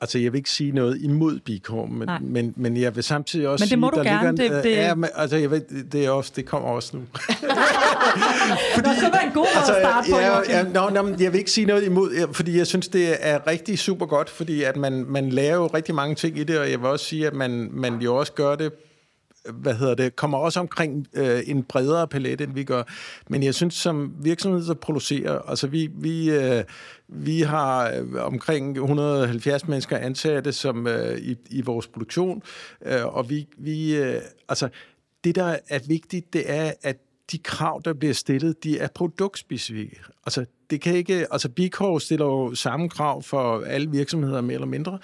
Altså, jeg vil ikke sige noget imod Bikor, men, Nej. men, men jeg vil samtidig også Men det sige, må du der gerne. ligger en, Det- det- Ja, men, altså, jeg ved, det, er også, det kommer også nu. Fordi, Nå, så var en god måde at starte på, Altså, ja, ja, nå, nå, men jeg vil ikke sige noget imod, fordi jeg synes, det er rigtig super godt, fordi at man, man lærer jo rigtig mange ting i det, og jeg vil også sige, at man, man jo også gør det hvad hedder det, kommer også omkring øh, en bredere palet, end vi gør. Men jeg synes, som virksomhed, der producerer, altså vi, vi, øh, vi har øh, omkring 170 mennesker ansatte som, øh, i, i vores produktion, øh, og vi, vi øh, altså det, der er vigtigt, det er, at de krav, der bliver stillet, de er produktspecifikke. Altså, det kan ikke, altså Bicor stiller jo samme krav for alle virksomheder, mere eller mindre.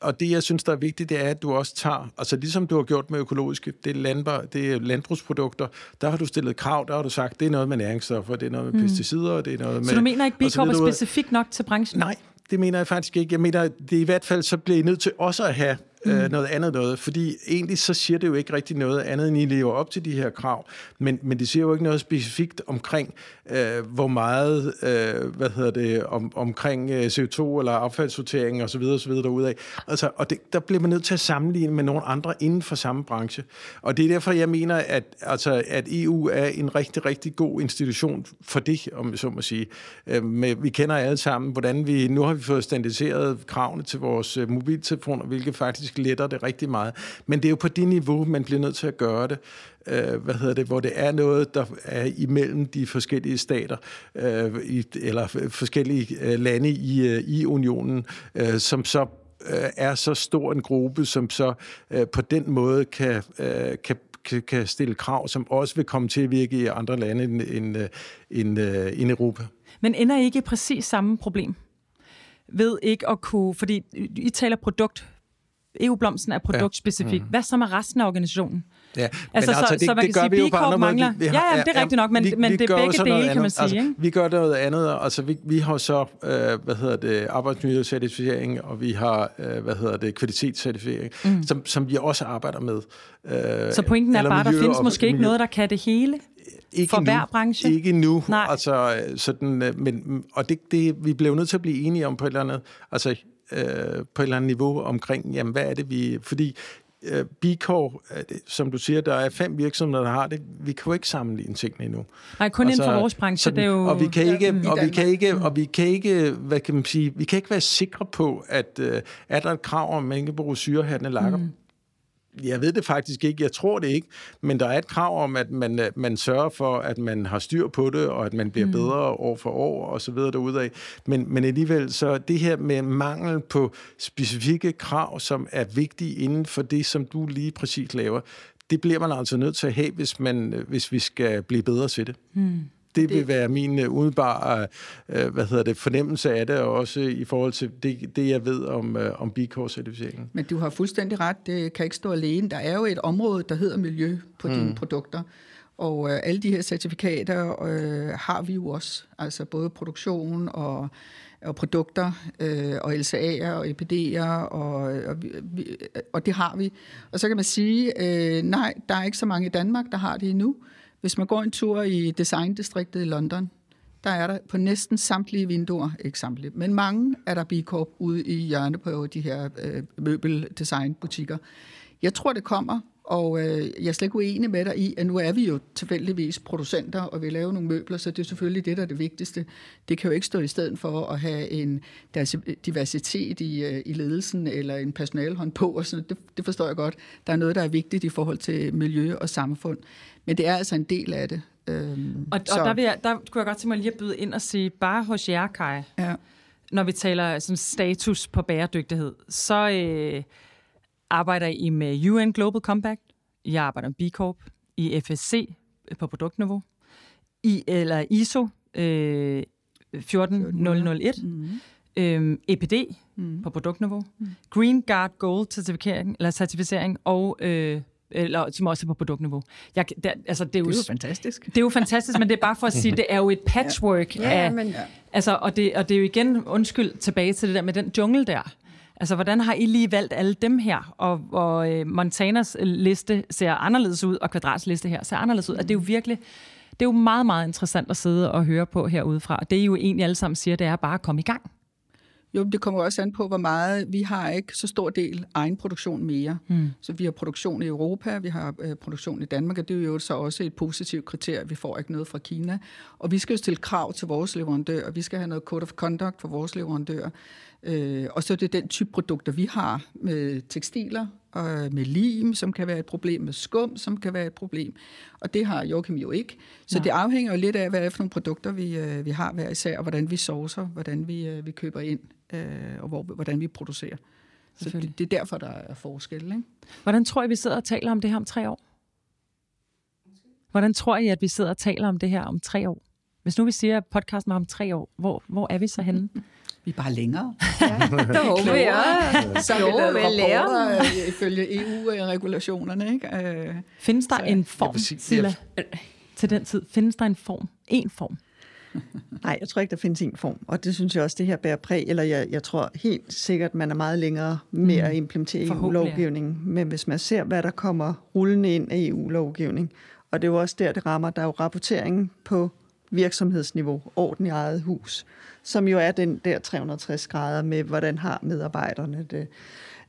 Og det, jeg synes, der er vigtigt, det er, at du også tager, altså ligesom du har gjort med økologiske, det er, landbar, det er landbrugsprodukter, der har du stillet krav, der har du sagt, det er noget med næringsstoffer, det er noget med mm. pesticider, det er noget med... Så du mener ikke, B Corp er specifikt nok til branchen? Nej, det mener jeg faktisk ikke. Jeg mener, det er i hvert fald, så bliver I nødt til også at have mm. øh, noget andet noget, fordi egentlig så siger det jo ikke rigtig noget andet, end I lever op til de her krav, men, men det siger jo ikke noget specifikt omkring, øh, hvor meget, øh, hvad hedder det, om, omkring øh, CO2 eller affaldssortering osv. osv. derudaf. Altså, og det, der bliver man nødt til at sammenligne med nogle andre inden for samme branche. Og det er derfor, jeg mener, at, altså, at EU er en rigtig, rigtig god institution for det, om så må sige. Øh, med, vi kender alle sammen, hvordan vi, nu har vi fået standardiseret kravene til vores øh, mobiltelefoner, hvilket faktisk letter det rigtig meget. Men det er jo på det niveau, man bliver nødt til at gøre det. Øh, hvad hedder det, hvor det er noget, der er imellem de forskellige stater, øh, i, eller forskellige øh, lande i, øh, i unionen, øh, som så øh, er så stor en gruppe, som så øh, på den måde kan, øh, kan kan, kan stille krav, som også vil komme til at virke i andre lande end, end, øh, end, øh, end Europa. Men ender I ikke præcis samme problem? Ved ikke at kunne... Fordi I taler produkt. EU-blomsten er produktspecifik. Ja. Mm. Hvad så med resten af organisationen? Ja, Altså, så- så man kan sige, B Corp mangler- Ja, ja, det er rigtigt nok, men- men det er begge dele, kan man andet. sige, Altså, ikke? vi gør noget andet, altså vi, vi har så, øh, hvad hedder det, arbejdsmiljøcertificering, og vi har, øh, hvad hedder det, kvalitetscertificering, mm. som, som vi også arbejder med. Øh, Så pointen er bare, der findes og- måske ikke noget, der kan det hele? ikke for nu. hver branche? Ikke nu. Nej. Altså, øh, sådan, øh, men, og det, det, vi jo nødt til at blive enige om på et eller andet, altså, øh, på et eller andet niveau omkring, jamen, hvad er det, vi... Fordi uh, B-Corp, uh, som du siger, der er fem virksomheder, der har det. Vi kan jo ikke sammenligne tingene endnu. Nej, kun altså, inden for vores branche. Sådan, det er jo... Og vi kan ikke, Ja, og vi kan ikke, og vi kan ikke, hvad kan man sige, vi kan ikke være sikre på, at uh, er der et krav om mælkebrug syrehattende lakker? Mm. Jeg ved det faktisk ikke, jeg tror det ikke, men der er et krav om, at man, øh, man sørger for, at man har styr på det, og at man bliver mm. bedre år for år, og så videre derudaf. Men, men alligevel, så det her med mangel på specifikke krav, som er vigtige inden for det, som du lige præcis laver, det bliver man altså nødt til at have, hvis, man, øh, hvis vi skal blive bedre til det. Mm. Det vil være min uh, umiddelbare uh, hvad hedder det, fornemmelse af det, og også i forhold til det, det jeg ved om, uh, om B-Corp-certificeringen. Men du har fuldstændig ret, det kan ikke stå alene. Der er jo et område, der hedder miljø på mm. dine produkter. Og øh, alle de her certifikater øh, har vi jo også. Altså både produktion og, og produkter, øh, og LCA'er og EPD'er, og, og, vi- vi, og det har vi. Og så kan man sige, øh, nej, der er ikke så mange i Danmark, der har det endnu. Hvis man går en tur i designdistriktet i London, der er der på næsten samtlige vinduer, ikke samtlige, men mange er der B-Corp ude i hjørne på de her øh, møbeldesignbutikker. Jeg tror, det kommer, og øh, jeg er slet ikke uenig med dig i, at nu er vi jo tilfældigvis producenter, og vi laver nogle møbler, så det er selvfølgelig det, der er det vigtigste. Det kan jo ikke stå i stedet for at have en diversitet i, øh, i ledelsen, eller en personalhånd på, og sådan. Det, det forstår jeg godt. Der er noget, der er vigtigt i forhold til miljø og samfund, men det er altså en del af det. Øhm, Og, og der, vil jeg, der kunne jeg godt tænke mig lige at byde ind og sige, bare hos jer, Kai, ja. når vi taler sådan status på bæredygtighed, så øh, arbejder I med UN Global Compact, jeg arbejder med B Corp, i FSC på produktniveau, i, eller ISO øh, 14001, mm. øh, EPD mm. på produktniveau, mm. Green Guard Gold certificering, eller certificering og øh, eller som også er på produktniveau. Jeg, der, altså, det, er jo, Det er jo fantastisk. det er jo fantastisk, men det er bare for at sige, det er jo et patchwork Ja, af, men- altså, og, det, og det er jo igen, undskyld, tilbage til det der med den jungle der. Altså, hvordan har I lige valgt alle dem her? Og, og øh, Montanas liste ser anderledes ud, og Kvadrats liste her ser anderledes ud. Og det er jo virkelig, det er jo meget, meget interessant at sidde og høre på herudefra. Og det I jo egentlig alle sammen siger, det er bare at komme i gang. Jo, det kommer også an på, hvor meget... Vi har ikke så stor del egen produktion mere. Mm. Så vi har produktion i Europa, vi har øh, produktion i Danmark, og det er jo så også et positivt kriterie. Vi får ikke noget fra Kina. Og vi skal jo stille krav til vores leverandører. Vi skal have noget code of conduct for vores leverandører. Øh, og så er det den type produkter, vi har med tekstiler, og med lim, som kan være et problem, med skum, som kan være et problem. Og det har Joachim jo ikke. Så Nej. det afhænger jo lidt af, hvad det er for nogle produkter, vi, øh, vi har hver især, og hvordan vi sourcer, hvordan vi, øh, vi køber ind, øh, og hvor, hvordan vi producerer. Så det, det er derfor, der er forskel. Ikke? Hvordan tror I, vi sidder og taler om det her om tre år? Hvordan tror I, at vi sidder og taler om det her om tre år? Hvis nu vi siger, at podcasten var om tre år, hvor, hvor er vi så henne? Vi er bare længere. Det håber jeg. Så har vi Jo, lavet øh, ifølge EU-regulationerne. Ikke? Øh, Findes der Så- en form, sige- Silla, til den tid? Findes der en form? En form? Nej, jeg tror ikke, der findes en form. Og det synes jeg også, det her bærer præg. Eller jeg, jeg tror helt sikkert, man er meget længere med at implementere Forhåbentlig, ja. EU-lovgivning. Men hvis man ser, hvad der kommer rullende ind af EU-lovgivning, og det er jo også der, det rammer, der er jo rapportering på virksomhedsniveau, orden i eget hus, som jo er den der 360 grader med, hvordan har medarbejderne det,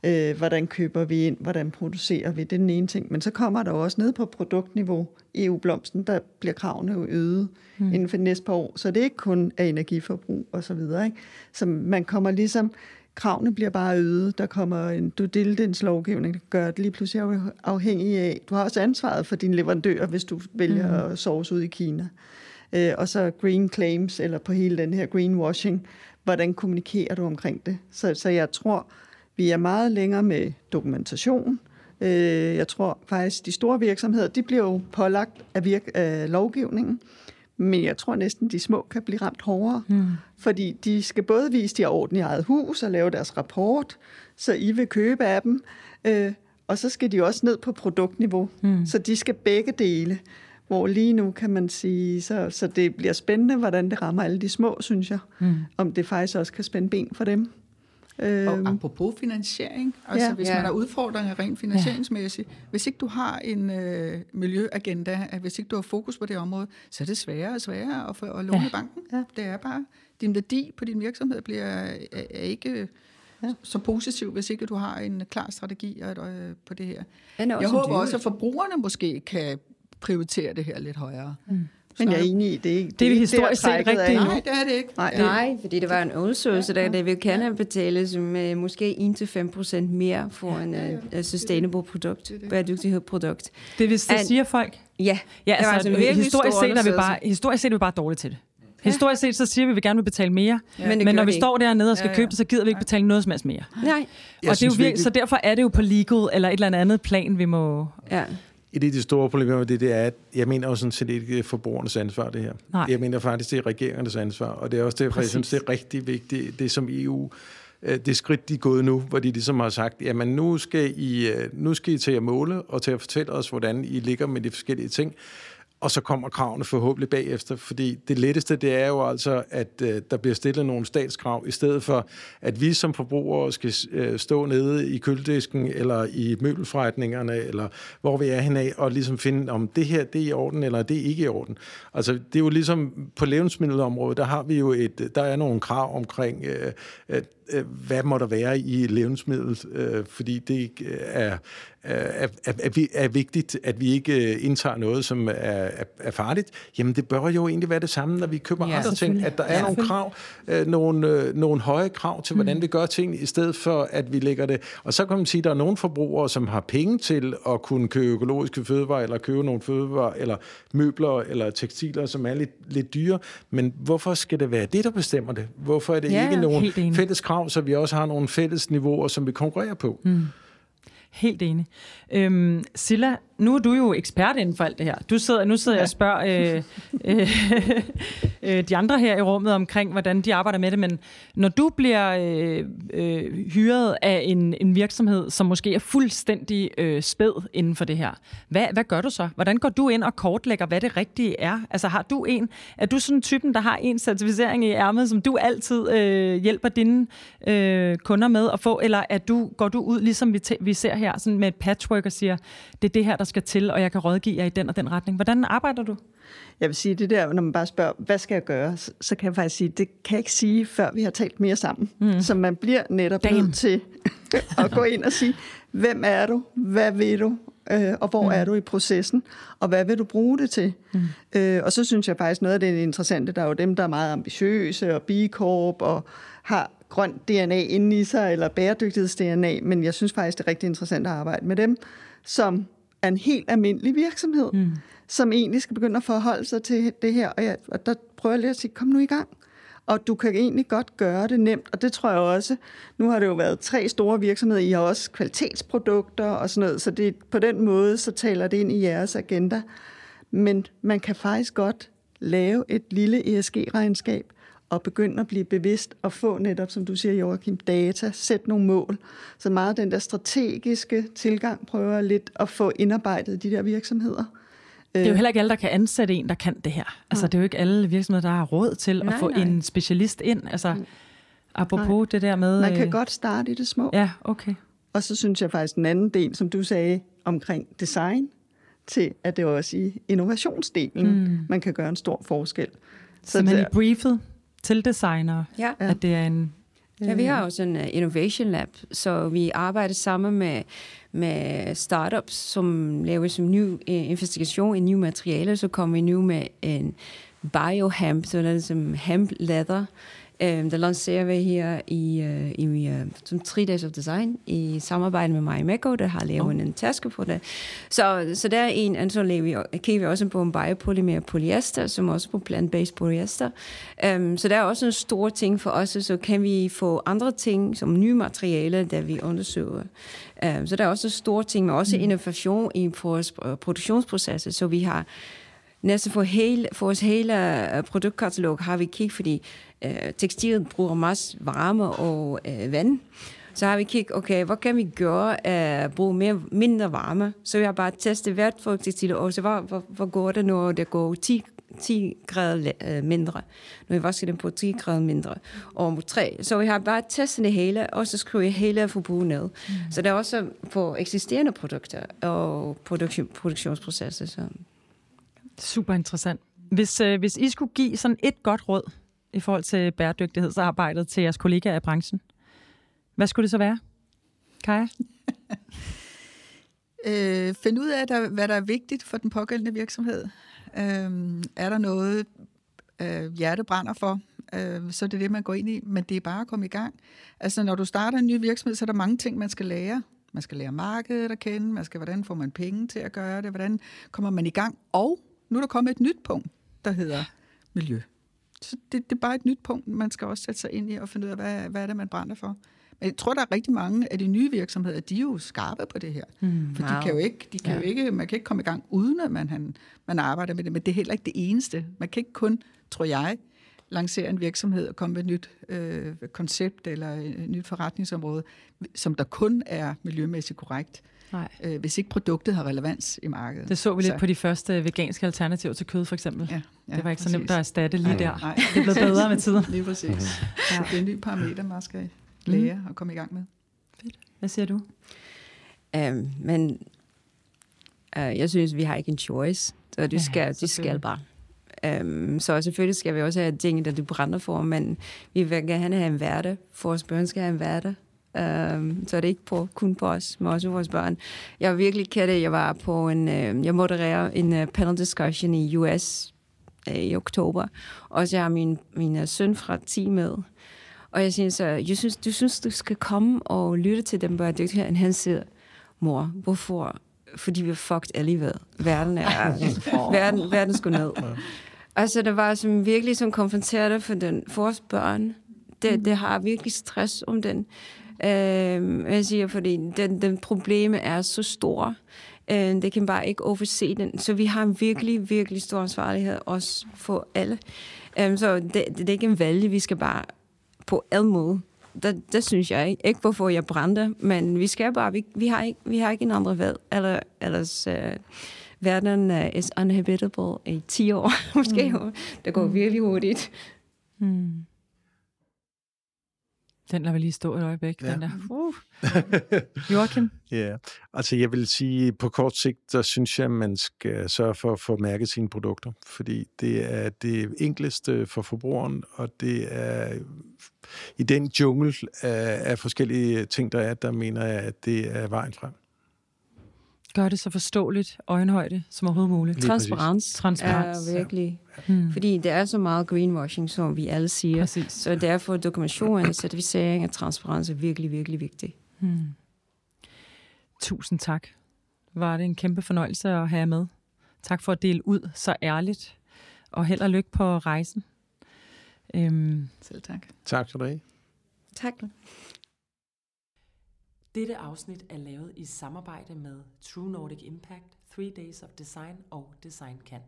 øh, hvordan køber vi ind, hvordan producerer vi, det er den ene ting. Men så kommer der også ned på produktniveau, EU-blomsten, der bliver kravene jo øget mm. inden for de næste par år, så det er ikke kun af energiforbrug og så videre. Ikke? Så man kommer ligesom, kravene bliver bare øget, der kommer en due diligence lovgivning, der gør det lige pludselig af- afhængig af, du har også ansvaret for dine leverandører, hvis du vælger mm. at source ud i Kina. Øh, og så green claims, eller på hele den her greenwashing, hvordan kommunikerer du omkring det? Så, så jeg tror, vi er meget længere med dokumentation. Øh, jeg tror faktisk, de store virksomheder, de bliver jo pålagt af, virk- af lovgivningen, men jeg tror næsten, de små kan blive ramt hårdere, mm. fordi de skal både vise, de har orden i eget hus og lave deres rapport, så I vil købe af dem, øh, og så skal de også ned på produktniveau, mm. så de skal begge dele. Hvor lige nu kan man sige, så, så det bliver spændende, hvordan det rammer alle de små, synes jeg. Mm. Om det faktisk også kan spænde ben for dem. Og Øhm, apropos finansiering, altså Ja. hvis Ja. man har udfordringer rent finansieringsmæssigt, hvis ikke du har en øh, miljøagenda, at hvis ikke du har fokus på det område, så er det sværere og sværere at, få, at låne Ja. i banken. Ja. Det er bare, din værdi på din virksomhed bliver er, er ikke ja. så positiv, hvis ikke du har en klar strategi øh, på det her. også Jeg håber også, at forbrugerne måske kan prioritere det her lidt højere. Mm. Men jeg er enig i, det er ikke det, er historisk set rigtigt. Nej, det er det ikke. Nej, Nej fordi det var en undersøgelse, der det vil kan betales med måske 1-5% mere for en uh, sustainable produkt, bæredygtighed-produkt. Det, hvis det siger folk? Ja. ja altså, altså historisk, set er vi bare, historisk set er vi bare dårlige til det. Ja. Historisk set, så siger vi, at vi gerne vil betale mere, ja. men, men når vi står dernede og skal ja, ja. købe det, så gider vi ikke betale noget som helst mere. Nej. Og det er jo virkelig, så derfor er det jo på legal eller et eller andet plan, vi må... Ja. Et af de store problemer med det, det er, at jeg mener jo sådan set ikke forbrugernes ansvar, det her. Nej. Jeg mener faktisk, det er regeringernes ansvar, og det er også derfor, Præcis. jeg synes, det er rigtig vigtigt, det som EU øh, det skridt, de er gået nu, hvor de ligesom har sagt, jamen nu skal I, øh, nu skal I til at måle og til at fortælle os, hvordan I ligger med de forskellige ting og så kommer kravene forhåbentlig bagefter, fordi det letteste, det er jo altså, at øh, der bliver stillet nogle statskrav, i stedet for, at vi som forbrugere skal øh, stå nede i køledisken, eller i møbelforretningerne, eller hvor vi er henad, og ligesom finde, om det her, det er i orden, eller det er ikke i orden. Altså, det er jo ligesom, på levnedsmiddelområdet, der har vi jo et, der er nogle krav omkring, øh, øh, hvad må der være i levnedsmiddel, øh, fordi det øh, er, er, er, er, er vigtigt, at vi ikke øh, indtager noget, som er, er, er farligt, jamen det bør jo egentlig være det samme, når vi køber ja, andre ting, at der er ja, nogle krav, øh, nogle, øh, nogle høje krav til, hvordan mm. vi gør ting, i stedet for, at vi lægger det. Og så kan man sige, at der er nogle forbrugere, som har penge til at kunne købe økologiske fødevarer, eller købe nogle fødevarer, eller møbler, eller tekstiler, som er lidt, lidt dyre. Men hvorfor skal det være det, der bestemmer det? Hvorfor er det ja, ikke nogle fælles krav, så vi også har nogle fælles niveauer, som vi konkurrerer på? Mm. Helt enig. Øhm, Silla, nu er du jo ekspert inden for alt det her. Du sidder, nu sidder ja. jeg og spørger øh, øh, øh, de andre her i rummet omkring, hvordan de arbejder med det, men når du bliver øh, øh, hyret af en, en virksomhed, som måske er fuldstændig øh, spæd inden for det her, hvad, hvad gør du så? Hvordan går du ind og kortlægger, hvad det rigtige er? Altså har du en, er du sådan typen, der har en certificering i ærmet, som du altid øh, hjælper dine øh, kunder med at få, eller er du, går du ud, ligesom vi, vi ser her, sådan med et patchwork og siger, det er det her, der skal til, og jeg kan rådgive jer i den og den retning. Hvordan arbejder du? Jeg vil sige, det der, når man bare spørger, hvad skal jeg gøre, så, så kan jeg faktisk sige, det kan jeg ikke sige, før vi har talt mere sammen. Mm. Så man bliver netop Damn. nødt til at gå ind og sige, hvem er du, hvad vil du, øh, og hvor mm. er du i processen, og hvad vil du bruge det til? Mm. Øh, og så synes jeg faktisk, noget af det interessante, der er jo dem, der er meget ambitiøse, og B Corp, og har grønt DNA inde i sig, eller bæredygtigheds-DNA, men jeg synes faktisk, det er rigtig interessant at arbejde med dem, som er en helt almindelig virksomhed, mm. som egentlig skal begynde at forholde sig til det her. Og, jeg, og der prøver jeg lidt at sige, kom nu i gang. Og du kan egentlig godt gøre det nemt, og det tror jeg også. Nu har det jo været tre store virksomheder, I har også kvalitetsprodukter og sådan noget, så det, på den måde, så taler det ind i jeres agenda. Men man kan faktisk godt lave et lille ESG-regnskab, og begynde at blive bevidst og få netop, som du siger, Joachim, data, sætte nogle mål. Så meget den der strategiske tilgang prøver lidt at få indarbejdet i de der virksomheder. Det er jo heller ikke alle, der kan ansætte en, der kan det her. Altså, det er jo ikke alle virksomheder, der har råd til nej, at få nej. en specialist ind. Altså, apropos nej. det der med... Man kan øh... godt starte i det små. Ja, okay. Og så synes jeg faktisk, den anden del, som du sagde omkring design, til at det også i innovationsdelen, mm. man kan gøre en stor forskel. Så, man er briefet til designere, ja. at det er en... Ja, vi har også en uh, innovation lab, så vi arbejder sammen med, med startups, som laver som ny uh, investigation i nye materialer, så kommer vi nu med en biohemp, så det er som hemp leather, Um, der lancerer vi her i, uh, i uh, som 3 Days of Design i samarbejde med Maja Mekko, der har lavet oh. en taske på det. Så, så der er en, og så vi, kigger vi også på en biopolymer polyester, som også på plant-based polyester. Um, så der er også en stor ting for os, så kan vi få andre ting, som nye materialer, der vi undersøger. Um, så der er også en stor ting, men også mm. innovation i vores produktionsprocesser, så vi har næsten for, hele, for vores hele produktkatalog har vi kigget, fordi øh, tekstilet bruger meget varme og øh, vand. Så har vi kigget, okay, hvad kan vi gøre at uh, bruge mere, mindre varme? Så vi har bare testet hvert for tekstil, og så hvor, hvor, hvor går det, når det går 10, 10 grader uh, mindre? Når vi vasker dem på 10 grader mindre. Og 3. Så vi har bare testet det hele, og så skriver jeg hele forbruget ned. Mm. Så det er også på eksisterende produkter og produktion, produktionsprocesser. Så. Super interessant. Hvis, øh, hvis I skulle give sådan et godt råd i forhold til bæredygtighedsarbejdet til jeres kollegaer i branchen? Hvad skulle det så være, Kaja? øh, find ud af, der, hvad der er vigtigt for den pågældende virksomhed. Øh, er der noget, øh, hjerte brænder for, øh, så er det det, man går ind i. Men det er bare at komme i gang. Altså, når du starter en ny virksomhed, så er der mange ting, man skal lære. Man skal lære markedet at kende, man skal, hvordan får man penge til at gøre det, hvordan kommer man i gang. Og nu er der kommet et nyt punkt, der hedder miljø. Så det, det er bare et nyt punkt, man skal også sætte sig ind i og finde ud af, hvad, hvad er det, man brænder for. Men jeg tror, der er rigtig mange af de nye virksomheder, de er jo skarpe på det her. Mm, For wow. de kan jo ikke, de kan ja. jo ikke, man kan ikke komme i gang, uden at man, han, man arbejder med det. Men det er heller ikke det eneste. Man kan ikke kun, tror jeg, lancere en virksomhed og komme med et nyt øh, koncept eller et nyt forretningsområde, som der kun er miljømæssigt korrekt. Nej. Øh, hvis ikke produktet har relevans i markedet. Det så vi lidt så. på de første veganske alternativer til kød, for eksempel. Ja, ja, det var ikke præcis. så nemt at erstatte lige nej, der. Nej. Det er blevet bedre med tiden. Lige præcis. Ja. Så det er en ny parameter, man skal lære mm. og komme i gang med. Fedt. Hvad siger du? Um, men uh, jeg synes, vi har ikke en choice. Så du skal, ja, du skal bare. Um, så selvfølgelig skal vi også have ting, der du brænder for, men vi vil gerne have en hverdag. Vores børn skal have en hverdag. Um, så er det ikke på, kun på os, men også vores børn. Jeg var virkelig ked af, jeg var på en, uh, jeg modererer en uh, panel discussion i US uh, i oktober, og så har min, min uh, søn fra 10 med. Og jeg synes, uh, jeg synes, du synes, du skal komme og lytte til dem bæredygtighed, og han siger, mor, hvorfor? Fordi vi er fucked alligevel. Verden er, verden, verden skulle ned. Altså, det var som virkelig som konfronterende for, den, for vores børn. Det, det har virkelig stress om den. Øh, jeg siger, fordi den, den probleme er så stor. Øh, det kan bare ikke overse den. Så vi har en virkelig, virkelig stor ansvarlighed også for alle. Øh, så det, det, det er ikke en valg, vi skal bare på alle måder. Det, det synes jeg ikke. Ikke hvorfor jeg brændte, men vi skal bare, vi, vi, har, ikke, vi har ikke en andre valg. Eller, ellers, uh, verden uh, is uninhabitable i 10 år, måske. Mm. Det går mm. virkelig hurtigt. Mm. Den lader vi lige stå et øjeblik. Ja. Den der. Uh. Joachim? Ja, altså jeg vil sige, på kort sigt, der synes jeg, man skal sørge for at få mærket sine produkter, fordi det er det enkleste for forbrugeren, og det er i den jungle af, af forskellige ting, der er, der mener jeg, at det er vejen frem gør det så forståeligt øjenhøjde som overhovedet muligt. Transparens, Transparens er virkelig, ja. hmm. fordi det er så meget greenwashing, som vi alle siger. Præcis. Så derfor dokumentation og certificering af transparens er virkelig, virkelig vigtigt. Hmm. Tusind tak. Var det en kæmpe fornøjelse at have med. Tak for at dele ud så ærligt, og held og lykke på rejsen. Øhm. Selv tak. Tak skal du have. Tak. Dette afsnit er lavet i samarbejde med True Nordic Impact, 3 Days of Design og Design Can.